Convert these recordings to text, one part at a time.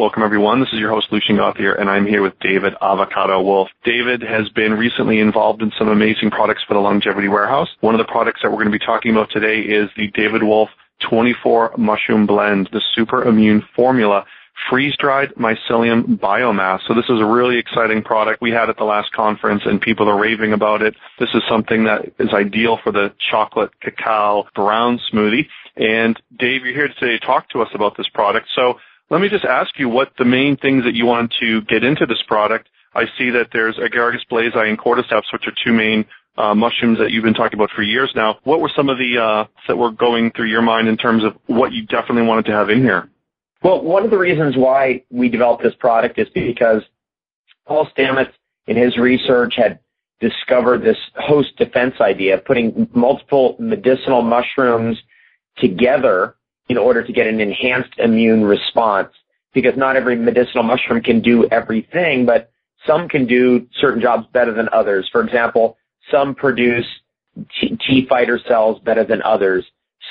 Welcome everyone. This is your host Lucian Gauthier and I'm here with David Avocado Wolfe. David has been recently involved in some amazing products for the Longevity Warehouse. One of the products that we're going to be talking about today is the David Wolfe 24 Mushroom Blend, the Super Immune Formula freeze-dried mycelium biomass. So this is a really exciting product we had at the last conference and people are raving about it. This is something that is ideal for the chocolate cacao brown smoothie. And Dave, you're here today to talk to us about this product. So let me just ask you what the main things that you want to get into this product. I see that there's Agaricus blazei and cordyceps, which are two main uh, mushrooms that you've been talking about for years now. What were some of the uh, that were going through your mind in terms of what you definitely wanted to have in here? Well, one of the reasons why we developed this product is because Paul Stamets in his research had discovered this host defense idea, putting multiple medicinal mushrooms together in order to get an enhanced immune response. Because not every medicinal mushroom can do everything, but some can do certain jobs better than others. For example, some produce T, fighter cells better than others.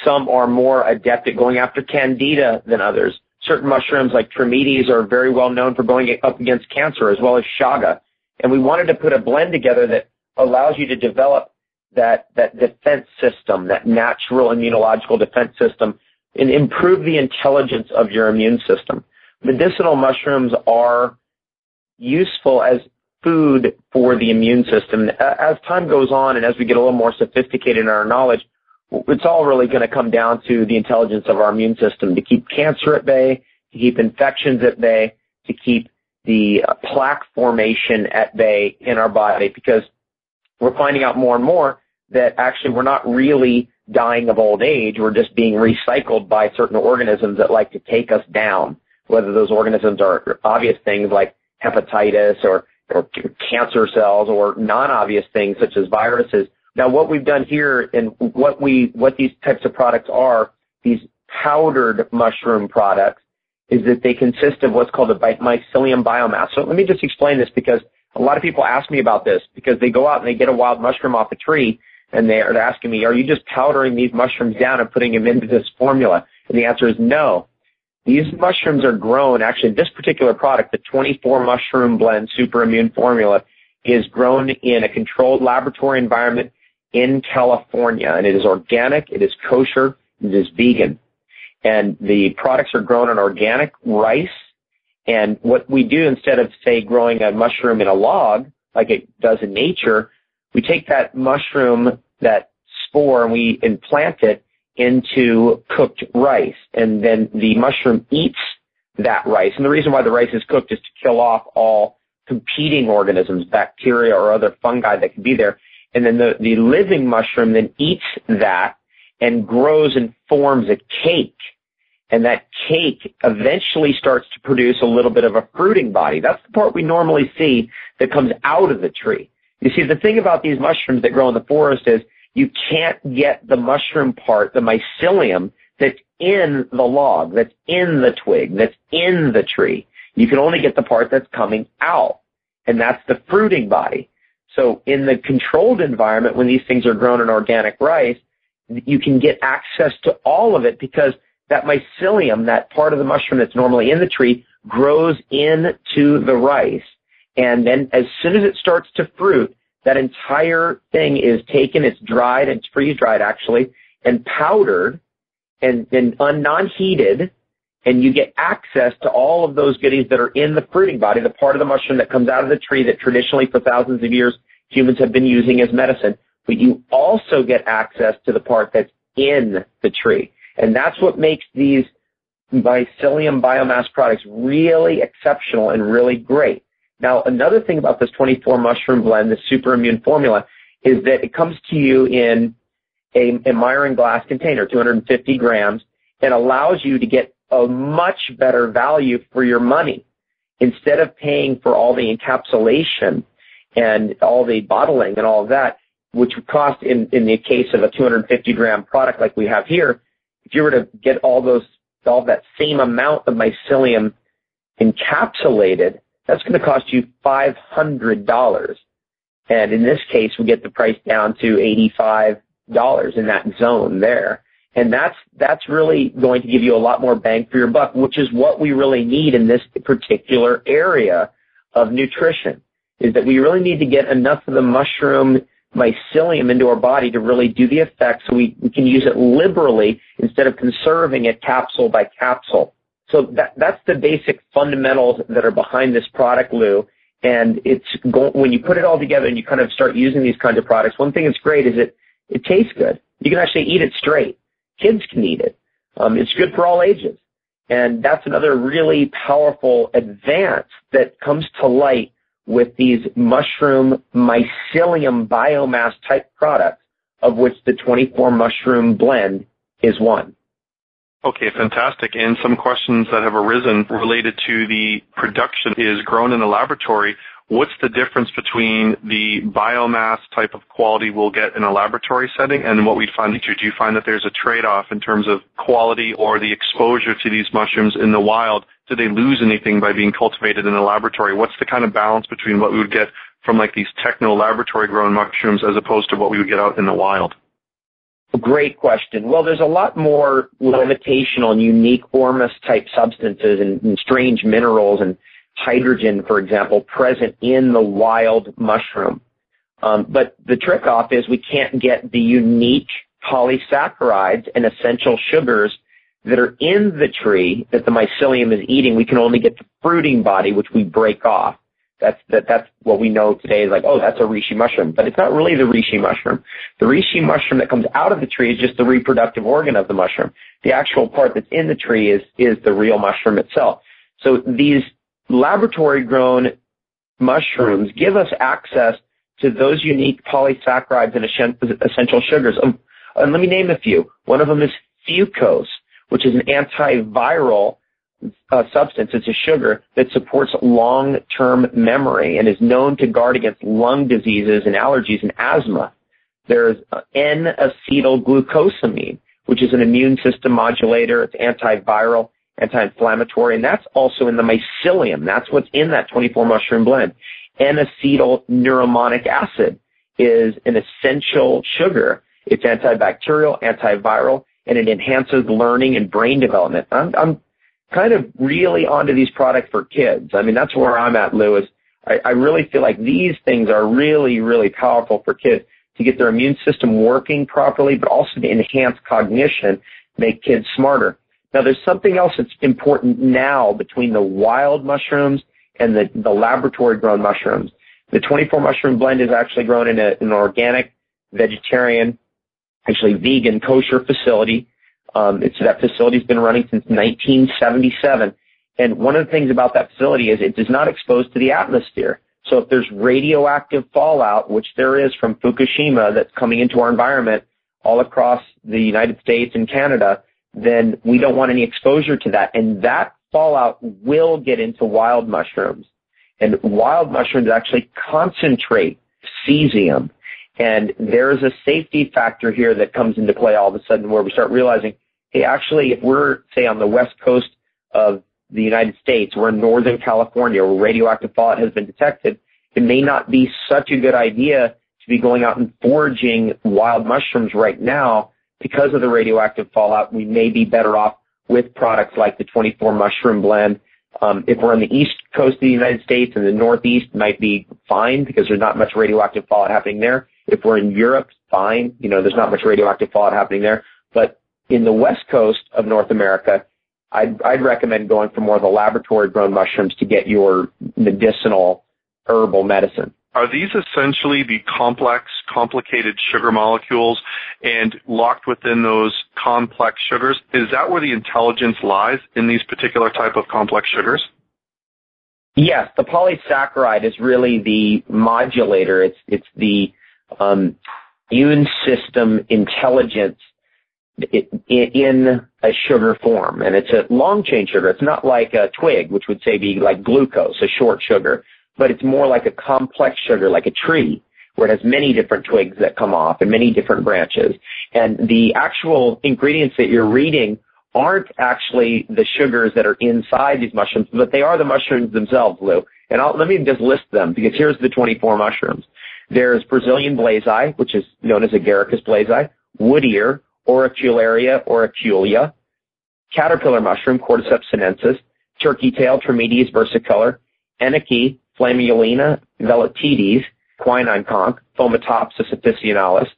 Some are more adept at going after candida than others. Certain mushrooms like Trametes are very well known for going up against cancer as well as shaga. And we wanted to put a blend together that allows you to develop that, that defense system, that natural immunological defense system and improve the intelligence of your immune system. Medicinal mushrooms are useful as food for the immune system. As time goes on and as we get a little more sophisticated in our knowledge, it's all really going to come down to the intelligence of our immune system to keep cancer at bay, to keep infections at bay, to keep the uh, plaque formation at bay in our body because we're finding out more and more that actually we're not really dying of old age. We're just being recycled by certain organisms that like to take us down, whether those organisms are obvious things like hepatitis or, or cancer cells or non-obvious things such as viruses now, what we've done here and what we what these types of products are, these powdered mushroom products, is that they consist of what's called a mycelium biomass. So let me just explain this because a lot of people ask me about this because they go out and they get a wild mushroom off a tree and they're asking me, are you just powdering these mushrooms down and putting them into this formula? And the answer is no. These mushrooms are grown, actually this particular product, the 24 mushroom blend super immune formula, is grown in a controlled laboratory environment in California, and it is organic, it is kosher, it is vegan. And the products are grown on organic rice. And what we do instead of, say, growing a mushroom in a log, like it does in nature, we take that mushroom, that spore, and we implant it into cooked rice. And then the mushroom eats that rice. And the reason why the rice is cooked is to kill off all competing organisms, bacteria or other fungi that could be there and then the, the living mushroom then eats that and grows and forms a cake. And that cake eventually starts to produce a little bit of a fruiting body. That's the part we normally see that comes out of the tree. You see, the thing about these mushrooms that grow in the forest is you can't get the mushroom part, the mycelium, that's in the log, that's in the twig, that's in the tree. You can only get the part that's coming out. And that's the fruiting body. So in the controlled environment, when these things are grown in organic rice, you can get access to all of it because that mycelium, that part of the mushroom that's normally in the tree, grows into the rice. And then as soon as it starts to fruit, that entire thing is taken, it's dried, it's freeze dried actually, and powdered and, and non-heated, and you get access to all of those goodies that are in the fruiting body, the part of the mushroom that comes out of the tree that traditionally for thousands of years humans have been using as medicine. But you also get access to the part that's in the tree. And that's what makes these mycelium biomass products really exceptional and really great. Now, another thing about this 24 mushroom blend, the super immune formula, is that it comes to you in a, a Miron glass container, 250 grams, and allows you to get a much better value for your money. Instead of paying for all the encapsulation and all the bottling and all of that, which would cost in, in the case of a 250 gram product like we have here, if you were to get all those, all that same amount of mycelium encapsulated, that's going to cost you $500. And in this case, we get the price down to $85 in that zone there. And that's, that's really going to give you a lot more bang for your buck, which is what we really need in this particular area of nutrition, is that we really need to get enough of the mushroom mycelium into our body to really do the effect so we, we can use it liberally instead of conserving it capsule by capsule. So that, that's the basic fundamentals that are behind this product, Lou. And when you put it all together and you kind of start using these kinds of products, one thing that's great is it, it tastes good. You can actually eat it straight. Kids can eat it. Um, it's good for all ages. And that's another really powerful advance that comes to light with these mushroom mycelium biomass type products, of which the 24 mushroom blend is one. Okay, fantastic. And some questions that have arisen related to the production is grown in a laboratory. What's the difference between the biomass type of quality we'll get in a laboratory setting and what we find? Do you find that there's a trade-off in terms of quality or the exposure to these mushrooms in the wild? Do they lose anything by being cultivated in a laboratory? What's the kind of balance between what we would get from like these techno laboratory grown mushrooms as opposed to what we would get out in the wild? Great question. Well, there's a lot more limitation on unique ormus type substances and, and, strange minerals and hydrogen, for example, present in the wild mushroom. Um, but the trick off is we can't get the unique polysaccharides and essential sugars that are in the tree that the mycelium is eating. We can only get the fruiting body, which we break off. That's that, that's what we know today is like, oh, that's a reishi mushroom, but it's not really the reishi mushroom. The reishi mushroom that comes out of the tree is just the reproductive organ of the mushroom. The actual part that's in the tree is is the real mushroom itself. So these laboratory grown mushrooms give us access to those unique polysaccharides and essential sugars. Um, and let me name a few. One of them is fucose, which is an antiviral uh, substance. It's a sugar that supports long-term memory and is known to guard against lung diseases and allergies and asthma. There's N-acetylglucosamine, which is an immune system modulator. It's antiviral, anti-inflammatory, and that's also in the mycelium. That's what's in that 24 mushroom blend. N-acetyl neuraminic acid is an essential sugar. It's antibacterial, antiviral, and it enhances learning and brain development. I'm, I'm kind of really onto these products for kids. I mean, that's where I'm at, Lewis. I, I really feel like these things are really, really powerful for kids to get their immune system working properly, but also to enhance cognition, make kids smarter. Now, there's something else that's important now between the wild mushrooms and the, the laboratory grown mushrooms. The 24 mushroom blend is actually grown in a, an organic, vegetarian, actually vegan kosher facility um, it's that facility's been running since 1977. And one of the things about that facility is it is not exposed to the atmosphere. So if there's radioactive fallout, which there is from Fukushima that's coming into our environment all across the United States and Canada, then we don't want any exposure to that. And that fallout will get into wild mushrooms. And wild mushrooms actually concentrate cesium and there's a safety factor here that comes into play all of a sudden where we start realizing, hey, actually, if we're, say, on the west coast of the United States, we're in Northern California where radioactive fallout has been detected, it may not be such a good idea to be going out and foraging wild mushrooms right now because of the radioactive fallout. We may be better off with products like the 24 mushroom blend. Um, if we're on the east coast of the United States and the northeast might be fine because there's not much radioactive fallout happening there. If we're in Europe, fine. You know, there's not much radioactive fallout happening there. But in the west coast of North America, I'd, I'd recommend going for more of the laboratory grown mushrooms to get your medicinal herbal medicine. Are these essentially the complex, complicated sugar molecules and locked within those complex sugars? Is that where the intelligence lies in these particular type of complex sugars? Yes, the polysaccharide is really the modulator. It's it's the um, immune system intelligence in a sugar form. And it's a long chain sugar. It's not like a twig, which would say be like glucose, a short sugar, but it's more like a complex sugar, like a tree, where it has many different twigs that come off and many different branches. And the actual ingredients that you're reading aren't actually the sugars that are inside these mushrooms, but they are the mushrooms themselves, Lou. And I'll, let me just list them because here's the 24 mushrooms. There's Brazilian blazi, which is known as Agaricus blazei, wood ear, Auricularia auriculata, caterpillar mushroom, Cordyceps sinensis, turkey tail, Trametes versicolor, Enoki, Flammulina velutipes, quinine conch, Fomitopsis officinalis,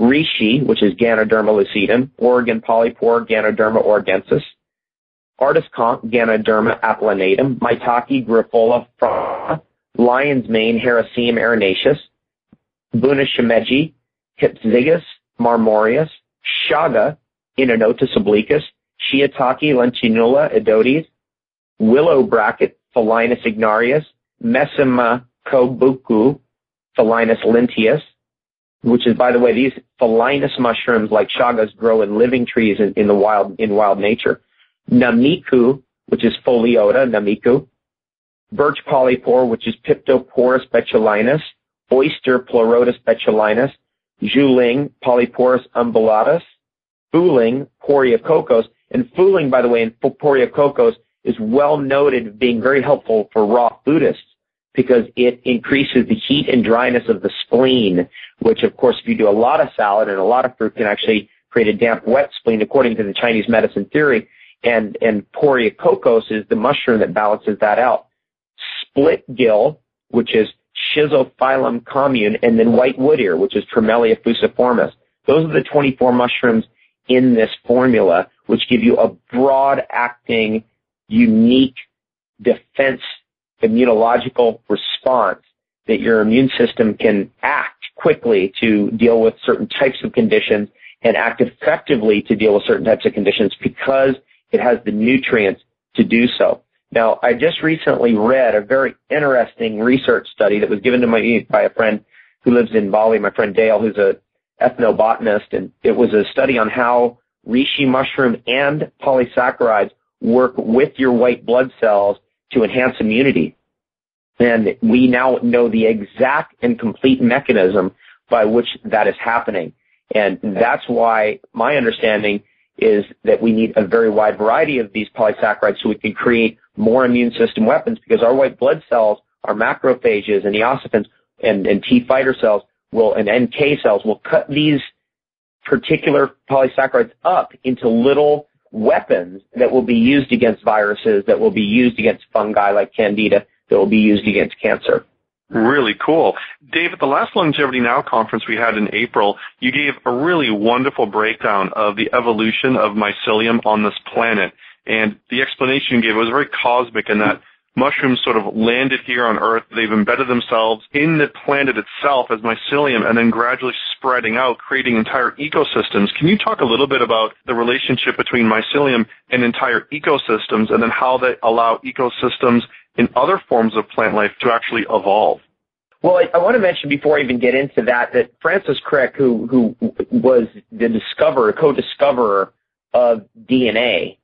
reishi, which is Ganoderma lucidum, Oregon polypore, Ganoderma oregonense, artist conch, Ganoderma applanatum, Maitake, Grifola lion's mane, Hericium erinaceus, Buna shimeji, Hypsizygus, marmoreus, Chaga, Inonotus obliquus, Shiitake, Lentinula edodes, willow bracket, Phellinus igniarius, Messima kobuku, Phellinus linteus, which is, by the way, these Phellinus mushrooms like shagas grow in living trees in, in the wild, in wild nature. Nameko, which is Pholiota, nameko. Birch polypore, which is Piptoporus betulinus. Oyster Pleurotus betulinus. Juling, Polyporus umbellatus. Fuling, Poria cocos. And fuling, by the way, in Poria cocos is well noted being very helpful for raw foodists because it increases the heat and dryness of the spleen, which of course if you do a lot of salad and a lot of fruit can actually create a damp wet spleen according to the Chinese medicine theory. And, and Poria cocos is the mushroom that balances that out. Split gill, which is Schizophyllum commune, and then white wood ear, which is Tremella fuciformis. Those are the 24 mushrooms in this formula, which give you a broad acting, unique defense immunological response that your immune system can act quickly to deal with certain types of conditions and act effectively to deal with certain types of conditions because it has the nutrients to do so. Now, I just recently read a very interesting research study that was given to me by a friend who lives in Bali, my friend Dale, who's a ethnobotanist, and it was a study on how reishi mushroom and polysaccharides work with your white blood cells to enhance immunity. And we now know the exact and complete mechanism by which that is happening. And that's why my understanding is that we need a very wide variety of these polysaccharides so we can create more immune system weapons because our white blood cells, our macrophages and eosinophils and, and T fighter cells will, and NK cells will cut these particular polysaccharides up into little weapons that will be used against viruses, that will be used against fungi like candida, that will be used against cancer. Really cool. Dave, at the last Longevity Now conference we had in April, you gave a really wonderful breakdown of the evolution of mycelium on this planet. And the explanation you gave was very cosmic in that mushrooms sort of landed here on Earth. They've embedded themselves in the planet itself as mycelium and then gradually spreading out, creating entire ecosystems. Can you talk a little bit about the relationship between mycelium and entire ecosystems and then how they allow ecosystems in other forms of plant life to actually evolve? Well, I, I, want to mention before I even get into that that Francis Crick, who who was the discoverer, co-discoverer of DNA,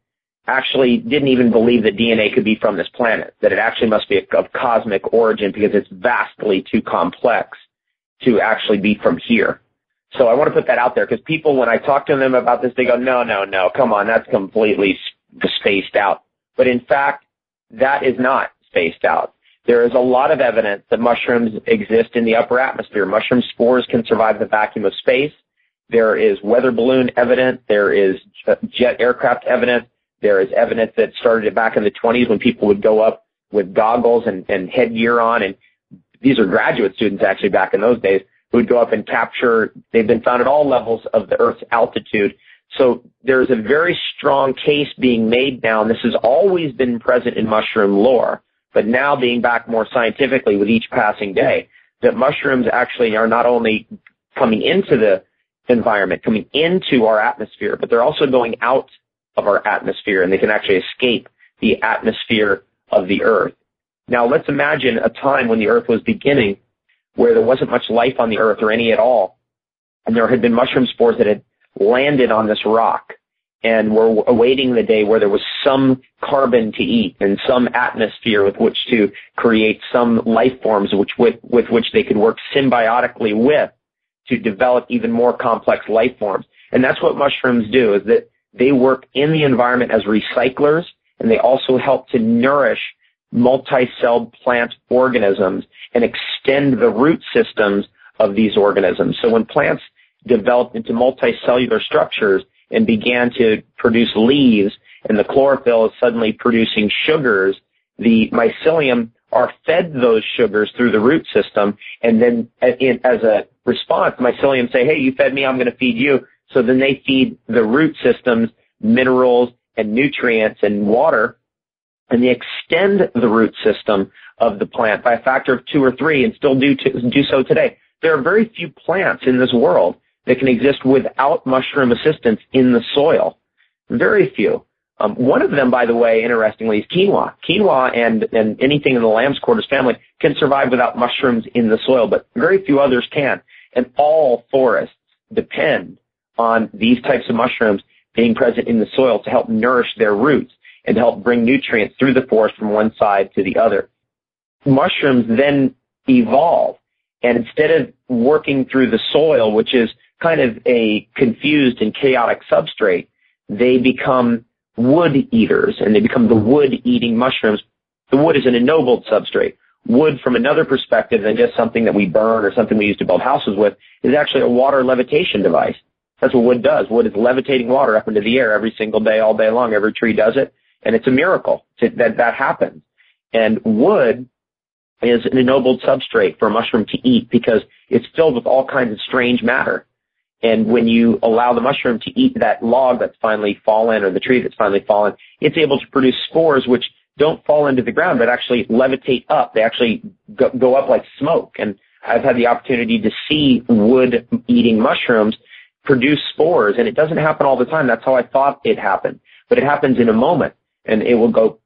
actually didn't even believe that DNA could be from this planet, that it actually must be of cosmic origin because it's vastly too complex to actually be from here. So I want to put that out there because people, when I talk to them about this, they go, no, no, no, come on, that's completely spaced out. But in fact, that is not spaced out. There is a lot of evidence that mushrooms exist in the upper atmosphere. Mushroom spores can survive the vacuum of space. There is weather balloon evidence. There is uh, jet aircraft evidence. There is evidence that started back in the 20s when people would go up with goggles and, and headgear on, and these are graduate students actually back in those days who would go up and capture. They've been found at all levels of the Earth's altitude. So there's a very strong case being made now, and this has always been present in mushroom lore, but now being back more scientifically with each passing day, that mushrooms actually are not only coming into the environment, coming into our atmosphere, but they're also going out of our atmosphere and they can actually escape the atmosphere of the earth. Now let's imagine a time when the earth was beginning where there wasn't much life on the earth or any at all. And there had been mushroom spores that had landed on this rock and were awaiting the day where there was some carbon to eat and some atmosphere with which to create some life forms which with, with which they could work symbiotically with to develop even more complex life forms. And that's what mushrooms do is that they work in the environment as recyclers, and they also help to nourish multi-celled plant organisms and extend the root systems of these organisms. So when plants developed into multicellular structures and began to produce leaves and the chlorophyll is suddenly producing sugars, the mycelium are fed those sugars through the root system and then as a response, mycelium say, hey, you fed me, I'm going to feed you. So then they feed the root systems minerals and nutrients and water and they extend the root system of the plant by a factor of two or three and still do, to, do so today. There are very few plants in this world that can exist without mushroom assistance in the soil. Very few. Um, one of them, by the way, interestingly, is quinoa. Quinoa and, and anything in the lamb's quarters family can survive without mushrooms in the soil, but very few others can. And all forests depend on these types of mushrooms being present in the soil to help nourish their roots and help bring nutrients through the forest from one side to the other. Mushrooms then evolve and instead of working through the soil, which is kind of a confused and chaotic substrate, they become wood eaters and they become the wood eating mushrooms. The wood is an ennobled substrate. Wood from another perspective than just something that we burn or something we use to build houses with is actually a water levitation device. That's what wood does. Wood is levitating water up into the air every single day, all day long. Every tree does it. And it's a miracle that that happens. And wood is an ennobled substrate for a mushroom to eat because it's filled with all kinds of strange matter. And when you allow the mushroom to eat that log that's finally fallen or the tree that's finally fallen, it's able to produce spores which don't fall into the ground but actually levitate up. They actually go, go up like smoke. And I've had the opportunity to see wood eating mushrooms produce spores and it doesn't happen all the time. That's how I thought it happened. But it happens in a moment and it will go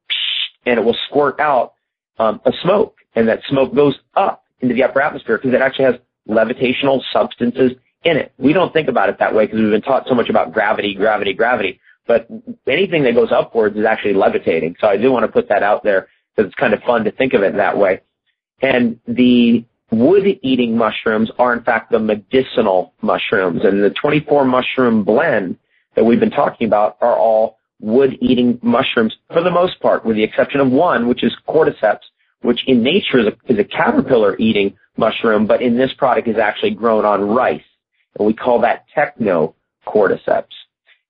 and it will squirt out um, a smoke and that smoke goes up into the upper atmosphere because it actually has levitational substances in it. We don't think about it that way because we've been taught so much about gravity, gravity, gravity. But anything that goes upwards is actually levitating. So I do want to put that out there because it's kind of fun to think of it that way. And the wood-eating mushrooms are in fact the medicinal mushrooms. And the 24 mushroom blend that we've been talking about are all wood-eating mushrooms for the most part, with the exception of one, which is cordyceps, which in nature is a, is a caterpillar-eating mushroom, but in this product is actually grown on rice and we call that technocordyceps.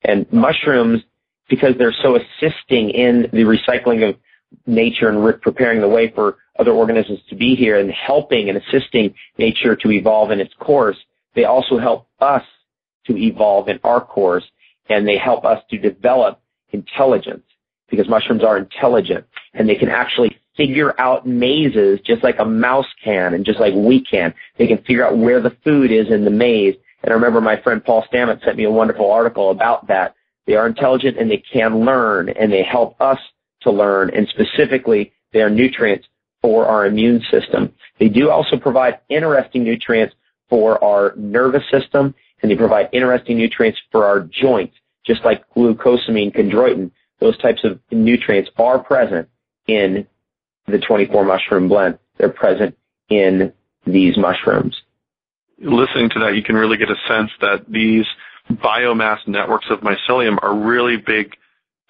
And mushrooms, because they're so assisting in the recycling of nature and re- preparing the way for other organisms to be here and helping and assisting nature to evolve in its course, they also help us to evolve in our course and they help us to develop intelligence because mushrooms are intelligent and they can actually figure out mazes just like a mouse can and just like we can. They can figure out where the food is in the maze and I remember my friend Paul Stamets sent me a wonderful article about that. They are intelligent and they can learn and they help us to learn and specifically they are nutrients for our immune system. They do also provide interesting nutrients for our nervous system and they provide interesting nutrients for our joints, just like glucosamine, chondroitin. Those types of nutrients are present in the 24 mushroom blend. They're present in these mushrooms listening to that, you can really get a sense that these biomass networks of mycelium are really big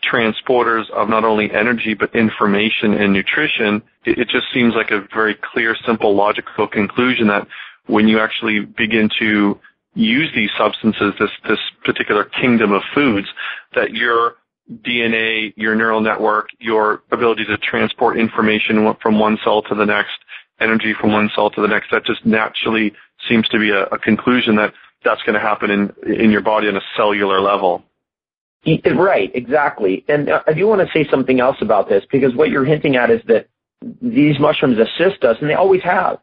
transporters of not only energy but information and nutrition. It, it just seems like a very clear, simple, logical conclusion that when you actually begin to use these substances, this this particular kingdom of foods, that your DNA, your neural network, your ability to transport information from one cell to the next, energy from one cell to the next, that just naturally seems to be a, a conclusion that that's going to happen in in your body on a cellular level. Right, exactly. And uh, I do want to say something else about this because what you're hinting at is that these mushrooms assist us, and they always have.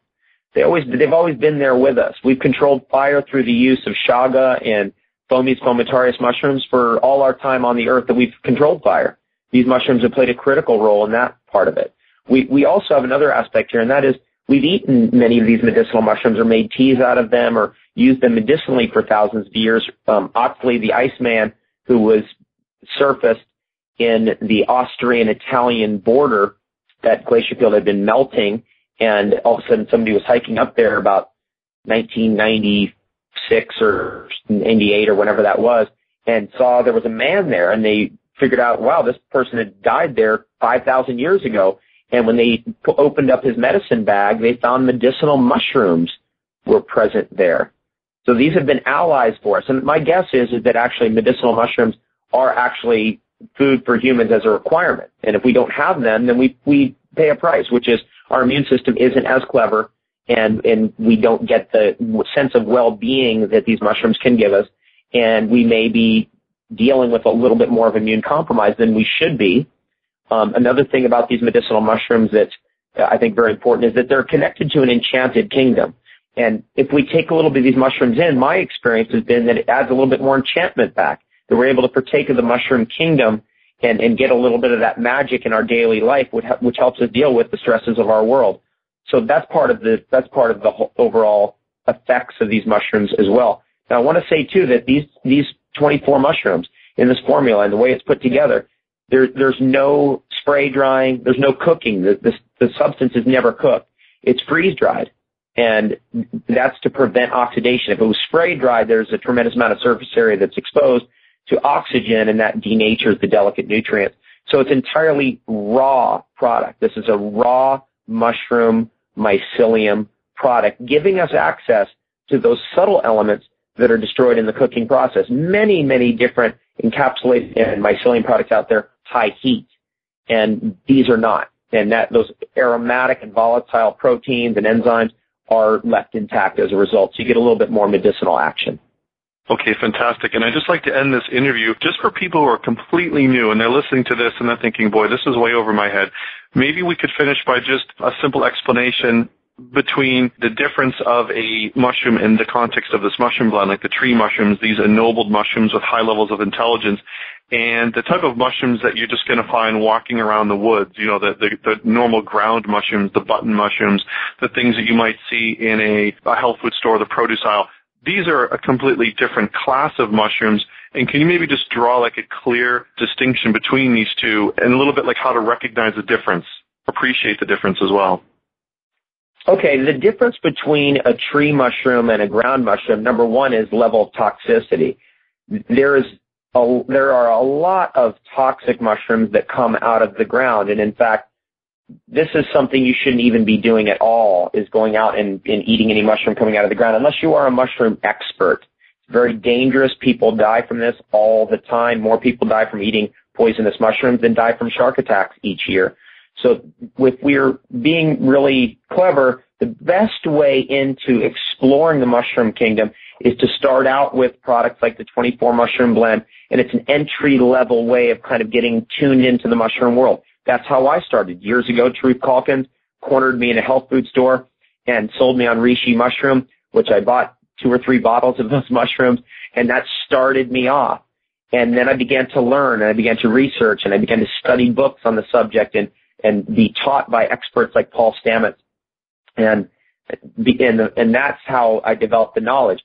They always they've always been there with us. We've controlled fire through the use of shaga and Fomes fomentarius mushrooms for all our time on the earth that we've controlled fire. These mushrooms have played a critical role in that part of it. We we also have another aspect here, and that is We've eaten many of these medicinal mushrooms or made teas out of them or used them medicinally for thousands of years. Um, Oxley, the Iceman, who was surfaced in the Austrian-Italian border, that glacier field had been melting, and all of a sudden somebody was hiking up there about 1996 or 98 or whenever that was, and saw there was a man there, and they figured out, wow, this person had died there 5,000 years ago, and when they opened up his medicine bag, they found medicinal mushrooms were present there. So these have been allies for us. And my guess is, is that actually medicinal mushrooms are actually food for humans as a requirement. And if we don't have them, then we, we pay a price, which is our immune system isn't as clever and, and we don't get the sense of well-being that these mushrooms can give us. And we may be dealing with a little bit more of immune compromise than we should be. Um, another thing about these medicinal mushrooms that I think very important is that they're connected to an enchanted kingdom. And if we take a little bit of these mushrooms in, my experience has been that it adds a little bit more enchantment back that we're able to partake of the mushroom kingdom and, and get a little bit of that magic in our daily life, which, which helps us deal with the stresses of our world. So that's part of the that's part of the overall effects of these mushrooms as well. Now I want to say too that these these 24 mushrooms in this formula and the way it's put together, there there's no spray drying, there's no cooking. The, the the substance is never cooked. It's freeze dried, and that's to prevent oxidation. If it was spray dried, there's a tremendous amount of surface area that's exposed to oxygen and that denatures the delicate nutrients. So it's entirely raw product. This is a raw mushroom mycelium product, giving us access to those subtle elements that are destroyed in the cooking process. Many, many different encapsulated and mycelium products out there, high heat, and these are not. And that those aromatic and volatile proteins and enzymes are left intact as a result. So you get a little bit more medicinal action. Okay, fantastic. And I'd just like to end this interview just for people who are completely new and they're listening to this and they're thinking, boy, this is way over my head. Maybe we could finish by just a simple explanation between the difference of a mushroom in the context of this mushroom blend, like the tree mushrooms, these ennobled mushrooms with high levels of intelligence, and the type of mushrooms that you're just going to find walking around the woods, you know, the, the, the normal ground mushrooms, the button mushrooms, the things that you might see in a, a health food store, the produce aisle these are a completely different class of mushrooms. And can you maybe just draw like a clear distinction between these two and a little bit like how to recognize the difference, appreciate the difference as well? Okay, the difference between a tree mushroom and a ground mushroom, number one is level of toxicity. There is a, there are a lot of toxic mushrooms that come out of the ground, and in fact, this is something you shouldn't even be doing at all is going out and, and eating any mushroom coming out of the ground unless you are a mushroom expert. It's very dangerous. People die from this all the time. More people die from eating poisonous mushrooms than die from shark attacks each year. So if we're being really clever, the best way into exploring the mushroom kingdom is to start out with products like the 24 mushroom blend, and it's an entry level way of kind of getting tuned into the mushroom world. That's how I started. Years ago, Truth Calkins cornered me in a health food store and sold me on reishi mushroom, which I bought two or three bottles of those mushrooms, and that started me off. And then I began to learn and I began to research and I began to study books on the subject and, and be taught by experts like Paul Stamets. And, and, and that's how I developed the knowledge.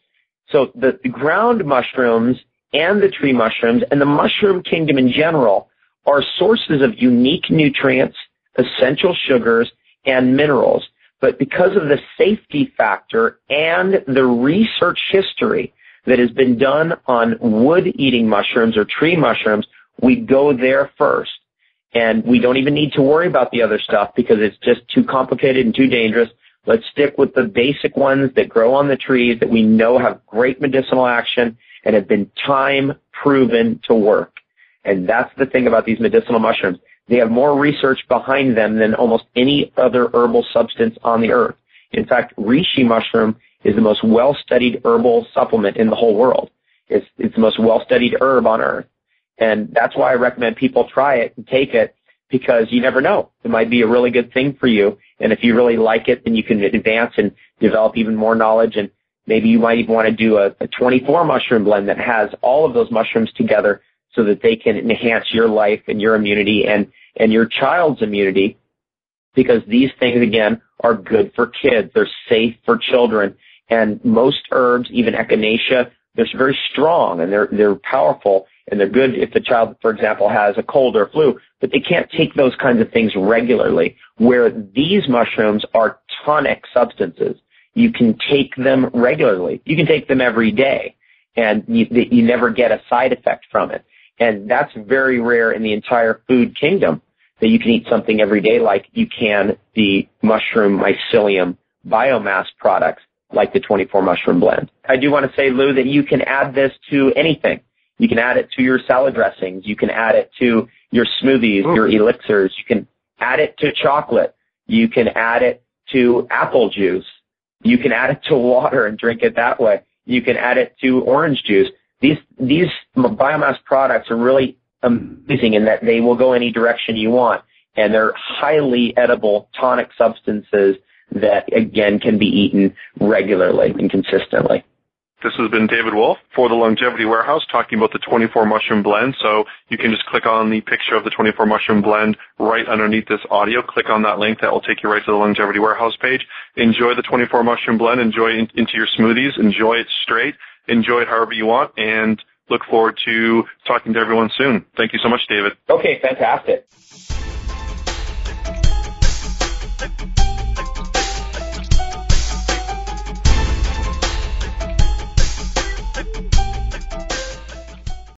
So the, the ground mushrooms and the tree mushrooms and the mushroom kingdom in general are sources of unique nutrients, essential sugars, and minerals. But because of the safety factor and the research history that has been done on wood-eating mushrooms or tree mushrooms, we go there first. And we don't even need to worry about the other stuff because it's just too complicated and too dangerous. Let's stick with the basic ones that grow on the trees that we know have great medicinal action and have been time proven to work. And that's the thing about these medicinal mushrooms. They have more research behind them than almost any other herbal substance on the earth. In fact, reishi mushroom is the most well-studied herbal supplement in the whole world. It's, it's the most well-studied herb on earth. And that's why I recommend people try it and take it because you never know. It might be a really good thing for you. And if you really like it, then you can advance and develop even more knowledge. And maybe you might even want to do a, a 24 mushroom blend that has all of those mushrooms together so that they can enhance your life and your immunity and, and your child's immunity because these things again are good for kids. They're safe for children. And most herbs, even echinacea, they're very strong and they're, they're powerful and they're good if the child, for example, has a cold or flu, but they can't take those kinds of things regularly. Where these mushrooms are tonic substances. You can take them regularly. You can take them every day and you, you never get a side effect from it. And that's very rare in the entire food kingdom that you can eat something every day like you can the mushroom mycelium biomass products like the 24 mushroom blend. I do want to say, Lou, that you can add this to anything. You can add it to your salad dressings. You can add it to your smoothies, your mm-hmm. elixirs. You can add it to chocolate. You can add it to apple juice. You can add it to water and drink it that way. You can add it to orange juice. These, these biomass products are really amazing in that they will go any direction you want. And they're highly edible tonic substances that again can be eaten regularly and consistently. This has been David Wolfe for the Longevity Warehouse talking about the 24 mushroom blend. So you can just click on the picture of the 24 mushroom blend right underneath this audio. Click on that link. That will take you right to the Longevity Warehouse page. Enjoy the 24 mushroom blend. Enjoy it into your smoothies. Enjoy it straight. Enjoy it however you want and look forward to talking to everyone soon. Thank you so much, David. Okay, fantastic.